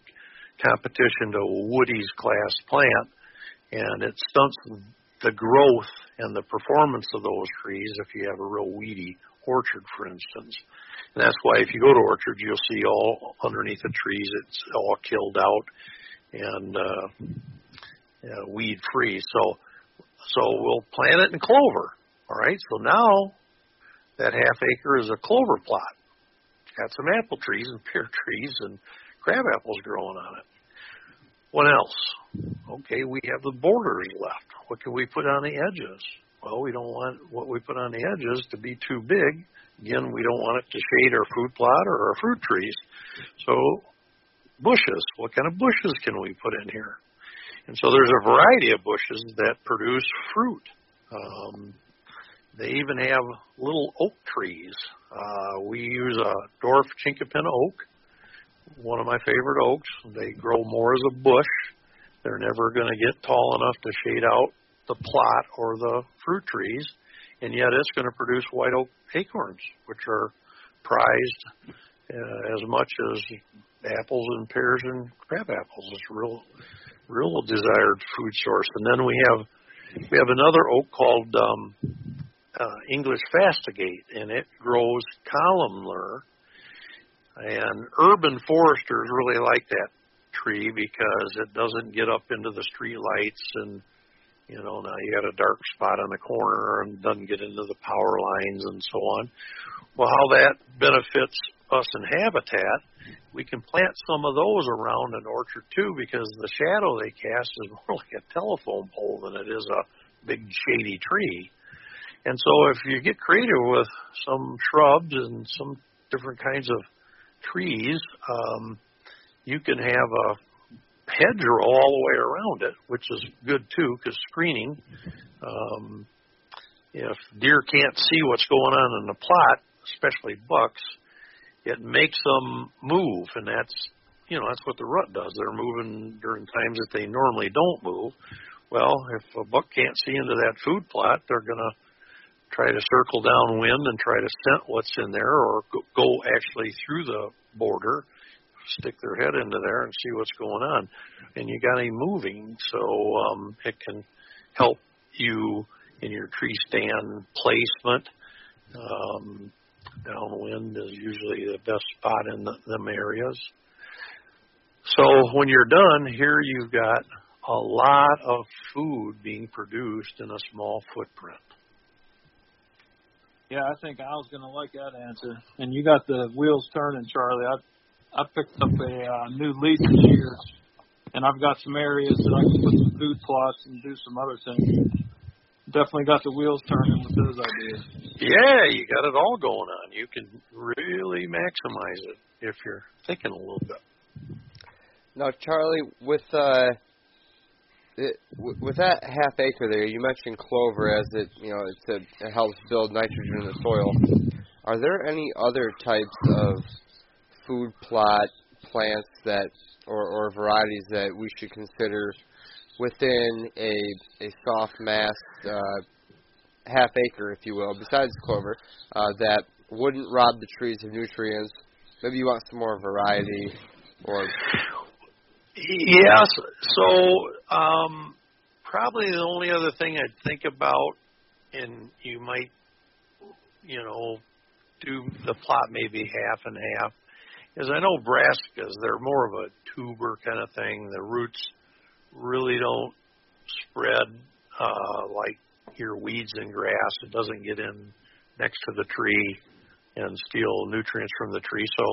competition to Woody's class plant, and it stunts the growth and the performance of those trees if you have a real weedy orchard, for instance. And that's why if you go to orchards, you'll see all underneath the trees, it's all killed out and uh, uh, weed free. So, so we'll plant it in clover. All right. So now that half acre is a clover plot. Got some apple trees and pear trees and crab apples growing on it. What else? Okay, we have the borders left. What can we put on the edges? Well, we don't want what we put on the edges to be too big. Again, we don't want it to shade our fruit plot or our fruit trees. So, bushes. What kind of bushes can we put in here? And so there's a variety of bushes that produce fruit. Um, they even have little oak trees. Uh, we use a dwarf chinkapin oak, one of my favorite oaks. They grow more as a bush. They're never going to get tall enough to shade out the plot or the fruit trees, and yet it's going to produce white oak acorns, which are prized uh, as much as apples and pears and crab apples. It's real, real desired food source. And then we have we have another oak called um, uh, English fastigiate, and it grows columnar. And urban foresters really like that tree because it doesn't get up into the street lights and you know, now you got a dark spot on the corner and doesn't get into the power lines and so on. Well, how that benefits us in habitat, we can plant some of those around an orchard too because the shadow they cast is more like a telephone pole than it is a big shady tree. And so if you get creative with some shrubs and some different kinds of trees, um, you can have a hedgerow all the way around it, which is good too because screening. Um, if deer can't see what's going on in the plot, especially bucks, it makes them move, and that's you know that's what the rut does. They're moving during times that they normally don't move. Well, if a buck can't see into that food plot, they're gonna try to circle downwind and try to scent what's in there, or go actually through the border stick their head into there and see what's going on. And you got him moving, so um, it can help you in your tree stand placement. Um, downwind is usually the best spot in the, them areas. So when you're done, here you've got a lot of food being produced in a small footprint. Yeah, I think I was going to like that answer. And you got the wheels turning, Charlie. I I picked up a uh, new lease this year, and I've got some areas that I can put some food plots and do some other things. Definitely got the wheels turning with those ideas. Yeah, you got it all going on. You can really maximize it if you're thinking a little bit. Now, Charlie, with uh, it, with that half acre there, you mentioned clover as it you know it's a, it helps build nitrogen in the soil. Are there any other types of food plot plants that or, or varieties that we should consider within a a soft mast uh, half acre, if you will, besides clover, uh, that wouldn't rob the trees of nutrients. Maybe you want some more variety, or yes. So um, probably the only other thing I'd think about, and you might, you know, do the plot maybe half and half, is I know brassicas. They're more of a tuber kind of thing. The roots really don't spread uh, like your weeds and grass. It doesn't get in next to the tree and steal nutrients from the tree. So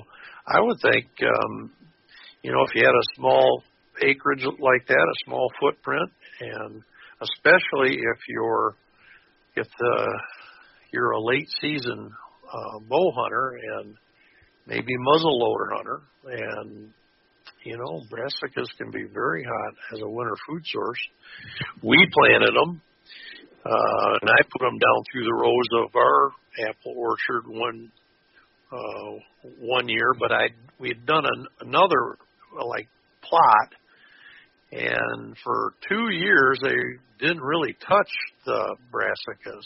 I would think, um, you know, if you had a small acreage like that, a small footprint, and especially if you're if the you're a late season uh, bow hunter and maybe muzzleloader hunter, and you know, brassicas can be very hot as a winter food source. We planted them, uh, and I put them down through the rows of our apple orchard one uh, one year. But I we had done an, another uh, like plot, and for two years they didn't really touch the brassicas.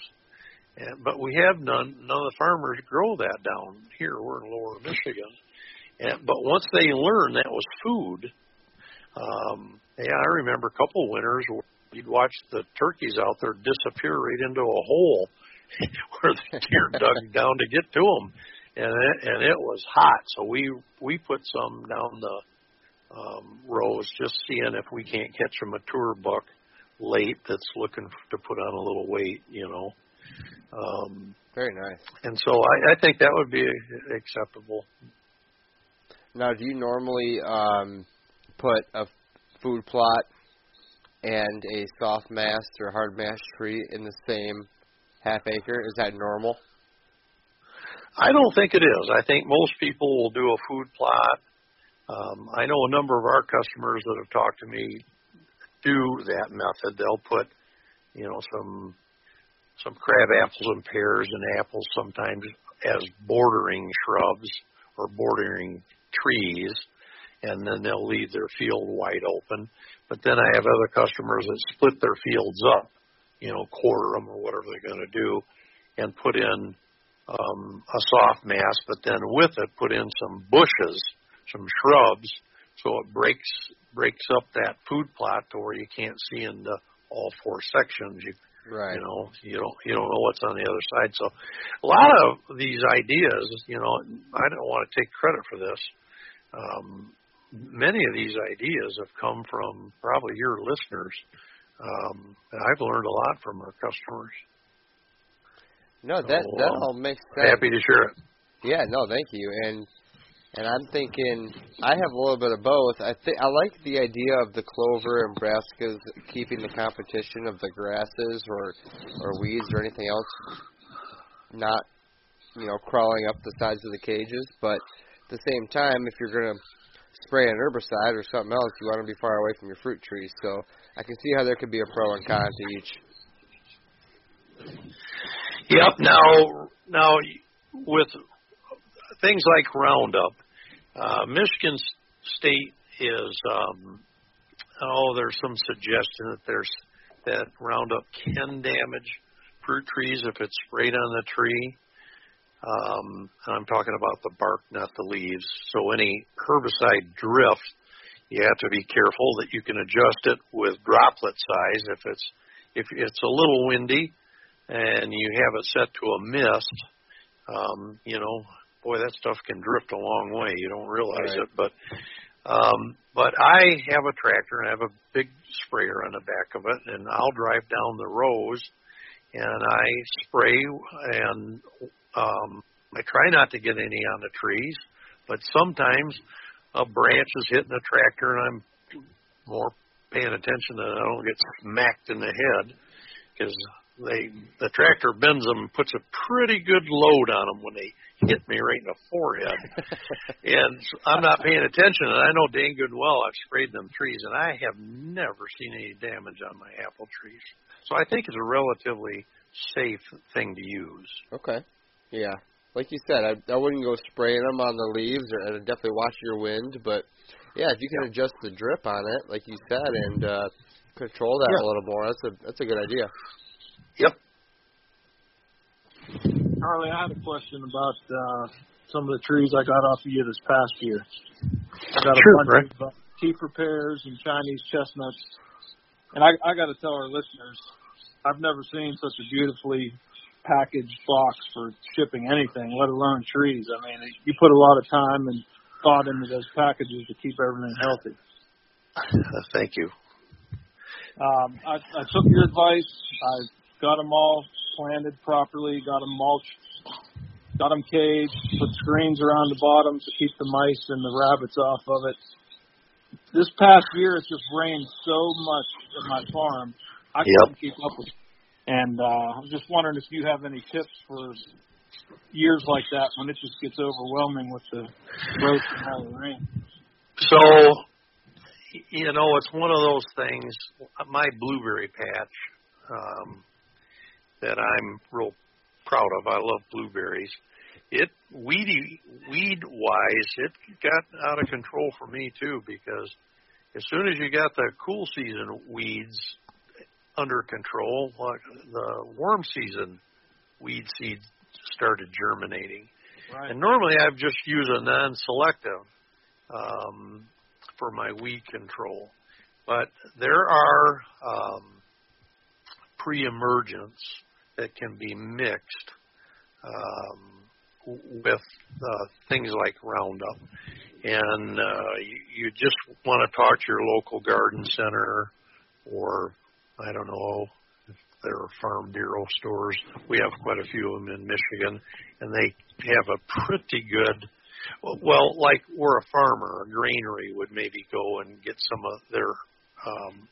And, but we have none. None of the farmers grow that down here. We're in Lower Michigan, and, but once they learned that was food, um, yeah, I remember a couple winters where you'd watch the turkeys out there disappear right into a hole where the deer dug down to get to them, and it, and it was hot. So we we put some down the um, rows, just seeing if we can't catch a mature buck late that's looking to put on a little weight, you know. Um, very nice. And so I, I think that would be acceptable. Now, do you normally um, put a food plot and a soft mast or hard mast tree in the same half acre? Is that normal? I don't think it is. I think most people will do a food plot. Um, I know a number of our customers that have talked to me do that method. They'll put, you know, some some crab apples and pears and apples sometimes as bordering shrubs or bordering trees, and then they'll leave their field wide open. But then I have other customers that split their fields up, you know, quarter them or whatever they're going to do, and put in um, a soft mast, but then with it put in some bushes, some shrubs, so it breaks breaks up that food plot to where you can't see into all four sections. You Right. You know, you don't you don't know what's on the other side. So a lot of these ideas, you know, I don't want to take credit for this. Um, many of these ideas have come from probably your listeners. Um, and I've learned a lot from our customers. No, that so, that um, all makes sense. Happy to share it. Yeah, no, thank you. And and I'm thinking I have a little bit of both. I think I like the idea of the clover and brassicas keeping the competition of the grasses or or weeds or anything else not you know crawling up the sides of the cages. But at the same time, if you're going to spray an herbicide or something else, you want to be far away from your fruit trees. So I can see how there could be a pro and con to each. Yep. Now, now with things like Roundup, uh, Michigan State is um, oh, there's some suggestion that there's that Roundup can damage fruit trees if it's sprayed on the tree. Um, and I'm talking about the bark, not the leaves. So any herbicide drift, you have to be careful that you can adjust it with droplet size. If it's if it's a little windy and you have it set to a mist, um, you know, boy, that stuff can drift a long way. You don't realize right. it, but um, but I have a tractor and I have a big sprayer on the back of it, and I'll drive down the rows and I spray and um, I try not to get any on the trees, but sometimes a branch is hitting the tractor and I'm more paying attention that I don't get smacked in the head because they the tractor bends them and puts a pretty good load on them when they hit me right in the forehead. and I'm not paying attention, and I know dang good well I've sprayed them trees, and I have never seen any damage on my apple trees. So I think it's a relatively safe thing to use. Okay. Yeah. like you said, I I wouldn't go spraying them on the leaves, or and definitely watch your wind. But yeah, if you can adjust the drip on it, like you said, and uh, control that Yeah. a little more, that's a that's a good idea. Yep. Charlie, I had a question about uh, some of the trees I got off of you this past year. I got Sure, a bunch of uh, Kieffer pears and Chinese chestnuts, and I, I got to tell our listeners, I've never seen such a beautifully packaged box for shipping anything, let alone trees. I mean, you put a lot of time and thought into those packages to keep everything healthy. Thank you. Um, I, I took your advice. I got them all planted properly, got them mulched, got them caged, put screens around the bottom to keep the mice and the rabbits off of it. This past year, it's just rained so much at my farm, I Yep. couldn't keep up with it. And uh, I'm just wondering if you have any tips for years like that when it just gets overwhelming with the growth and all the rain. So, you know, it's one of those things. My blueberry patch um, that I'm real proud of. I love blueberries. It weedy weed wise, it got out of control for me too because as soon as you got the cool season weeds under control, like the warm season weed seeds started germinating. Right. And normally I've just used a non-selective um, for my weed control, but there are um, pre-emergents that can be mixed um, with uh, things like Roundup, and uh, you, you just want to talk to your local garden center, or I don't know if there are Farm Bureau stores. We have quite a few of them in Michigan, and they have a pretty good. Well, like we're a farmer, a granary would maybe go and get some of their um,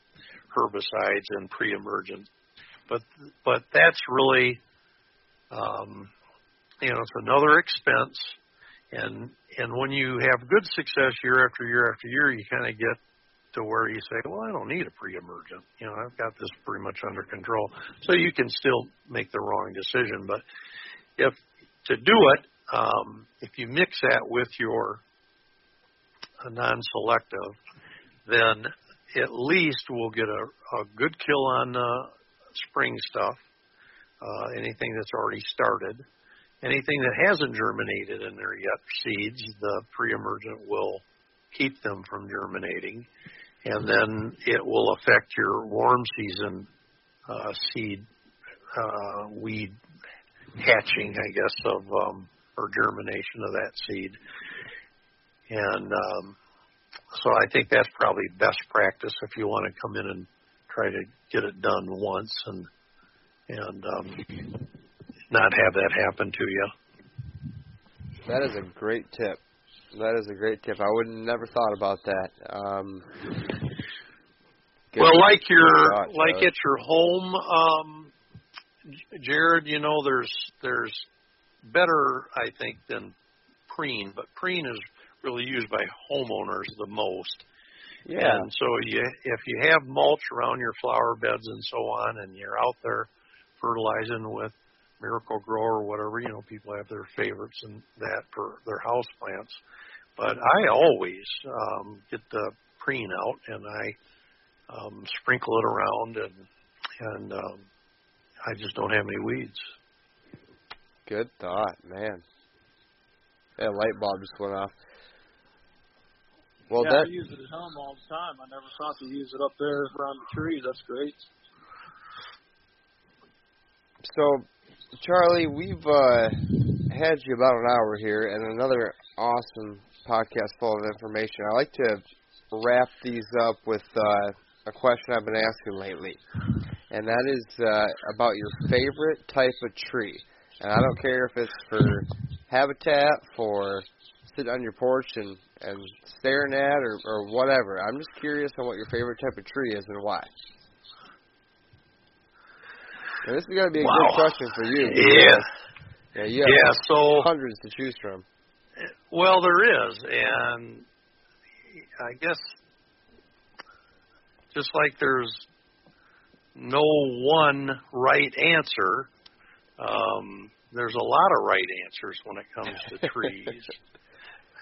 herbicides and pre-emergent, but but that's really, um, you know, it's another expense, and and when you have good success year after year after year, you kind of get to where you say, well, I don't need a pre-emergent. You know, I've got this pretty much under control. So you can still make the wrong decision, but if to do it, um, if you mix that with your uh, non-selective, then at least we'll get a, a good kill on uh, spring stuff, uh, anything that's already started. Anything that hasn't germinated in there yet, seeds, the pre-emergent will keep them from germinating, and then it will affect your warm season uh, seed uh, weed hatching, I guess, of um, or germination of that seed. And um, so I think that's probably best practice if you want to come in and try to get it done once and and um, not have that happen to you. That is a great tip. That is a great tip. I would never thought about that. Um. Well, like your thought, like Charlie. at your home, um, Jared. You know, there's there's better, I think, than preen, but preen is really used by homeowners the most. Yeah, And so you, if you have mulch around your flower beds and so on, and you're out there fertilizing with Miracle-Gro or whatever, you know, people have their favorites and that for their house plants. But I always um, get the preen out and I um, sprinkle it around, and and um, I just don't have any weeds. good thought, man. That light bulb just went off. Well, yeah, that I use it at home all the time. I never thought to use it up there around the tree. That's great. So, Charlie, we've uh, had you about an hour here, and another awesome podcast full of information. I like to wrap these up with uh, a question I've been asking lately, and that is uh, about your favorite type of tree. And I don't care if it's for habitat, for sitting on your porch and, and staring at, or, or whatever. I'm just curious on what your favorite type of tree is and why. And this is going to be a Wow. good question for you. Yeah, Yeah, you have yeah. So hundreds to choose from. Well, there is, and I guess just like there's no one right answer, um, there's a lot of right answers when it comes to trees.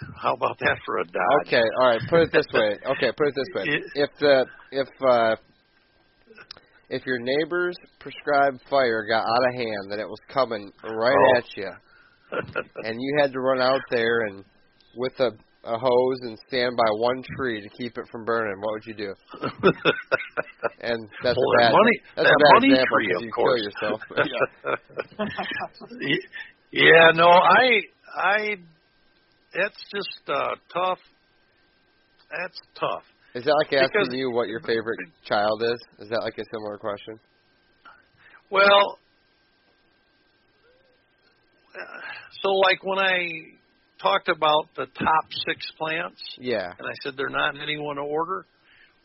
How about that for a dodge? Okay, all right. Put it this way. Okay, put it this way. If the if uh, if your neighbor's prescribed fire got out of hand, that it was coming right Oh. at you, and you had to run out there and with a a hose and stand by one tree to keep it from burning, what would you do? And that's Well, a bad, that money, that's that a bad money example tree, 'cause of you course. kill yourself. Y- yeah, no, I, I, that's just uh, tough. That's tough. Is that like asking Because- you what your favorite child is? Is that like a similar question? Well, uh, so like when I talked about the top six plants, Yeah. and I said they're not in any one order.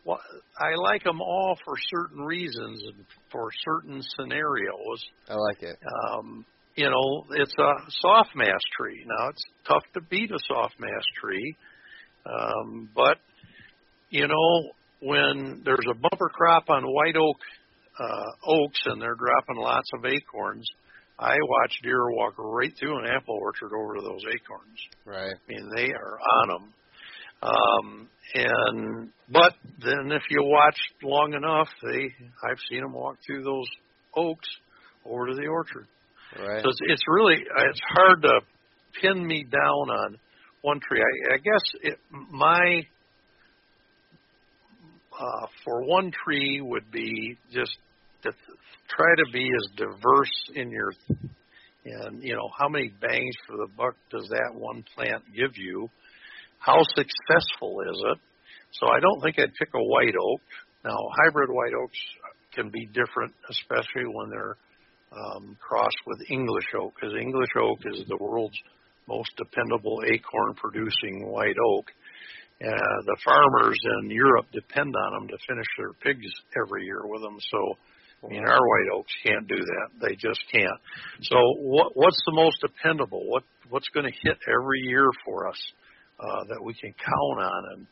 Well, I like them all for certain reasons and for certain scenarios. I like it. Um, you know, it's a soft mast tree. Now it's tough to beat a soft mast tree, um, but you know when there's a bumper crop on white oak uh, oaks and they're dropping lots of acorns, I watch deer walk right through an apple orchard over to those acorns. Right. I mean, they are on them. Um, and but then if you watch long enough, they I've seen them walk through those oaks over to the orchard. Right. So it's, it's really it's hard to pin me down on one tree. I, I guess it, my uh, for one tree would be just to try to be as diverse in your and you know how many bangs for the buck does that one plant give you? How successful is it? So I don't think I'd pick a white oak. Now hybrid white oaks can be different, especially when they're um, crossed with English oak, because English oak is the world's most dependable acorn producing white oak. Uh, the farmers in Europe depend on them to finish their pigs every year with them. So, I mean, our white oaks can't do that. They just can't. So, what what's the most dependable? What what's going to hit every year for us uh, that we can count on? And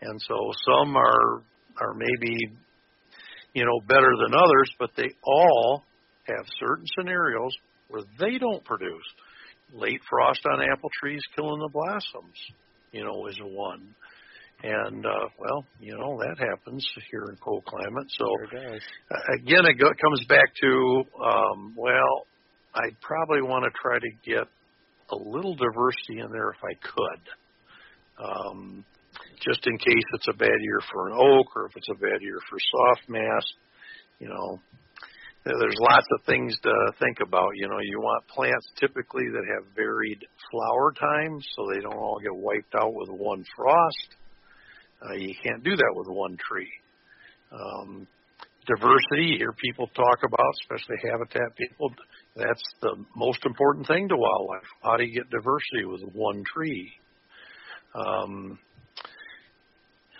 and so some are are maybe you know better than others, but they all have certain scenarios where they don't produce. Late frost on apple trees killing the blossoms, you know, is one. And uh, well, you know that happens here in cold climate. So Sure again, it go, comes back to um, well, I'd probably want to try to get a little diversity in there if I could, um, just in case it's a bad year for an oak or if it's a bad year for soft mast. You know, there's lots of things to think about. You know, you want plants typically that have varied flower times so they don't all get wiped out with one frost. Uh, you can't do that with one tree. Um, diversity, you hear people talk about, especially habitat people, that's the most important thing to wildlife. How do you get diversity with one tree? Um,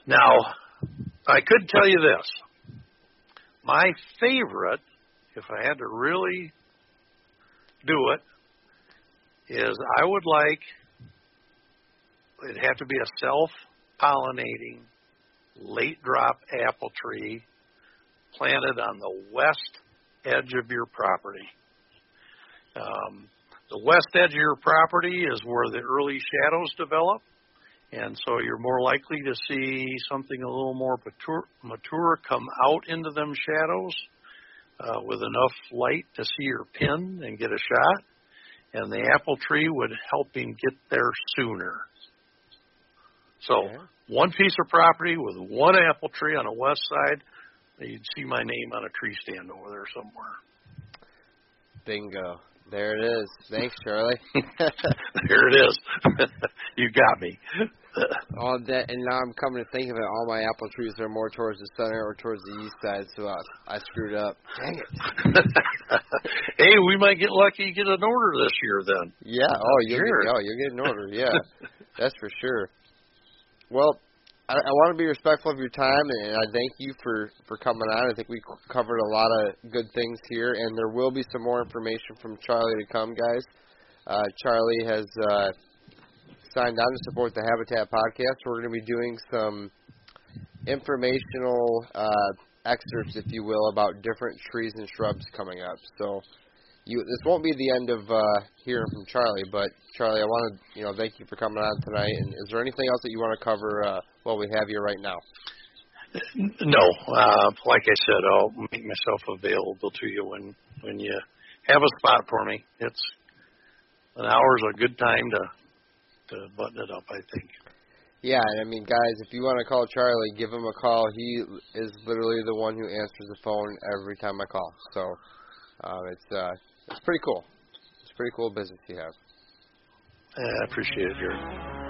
now, I could tell you this. My favorite, if I had to really do it, is I would like, it'd have to be a self pollinating late drop apple tree planted on the west edge of your property. Um, the west edge of your property is where the early shadows develop, and so you're more likely to see something a little more mature, mature come out into them shadows uh, with enough light to see your pin and get a shot. And the apple tree would help him get there sooner. So Okay. one piece of property with one apple tree on the west side, you'd see my name on a tree stand over there somewhere. Bingo. There it is. Thanks, Charlie. there it is. you got me. all that, and now I'm coming to think of it. All my apple trees are more towards the center or towards the east side, so I, I screwed up. Dang it. hey, we might get lucky get an order this year then. Yeah. Oh, you're Sure. get, oh, you'll get an order. Yeah, that's for sure. Well, I, I want to be respectful of your time, and I thank you for for coming on. I think we covered a lot of good things here, and there will be some more information from Charlie to come, guys. Uh, Charlie has uh, signed on to support the Habitat podcast. We're going to be doing some informational uh, excerpts, if you will, about different trees and shrubs coming up. So you this won't be the end of uh, hearing from Charlie, but Charlie, I want to you know thank you for coming on tonight. And is there anything else that you want to cover uh, while we have you right now? No, uh, like I said, I'll make myself available to you when when you have a spot for me. It's an hour's a good time to to button it up. I think. Yeah, I mean, guys, if you want to call Charlie, give him a call. He is literally the one who answers the phone every time I call. So uh, it's uh, it's pretty cool. It's pretty cool business you have. I appreciate it, Jared.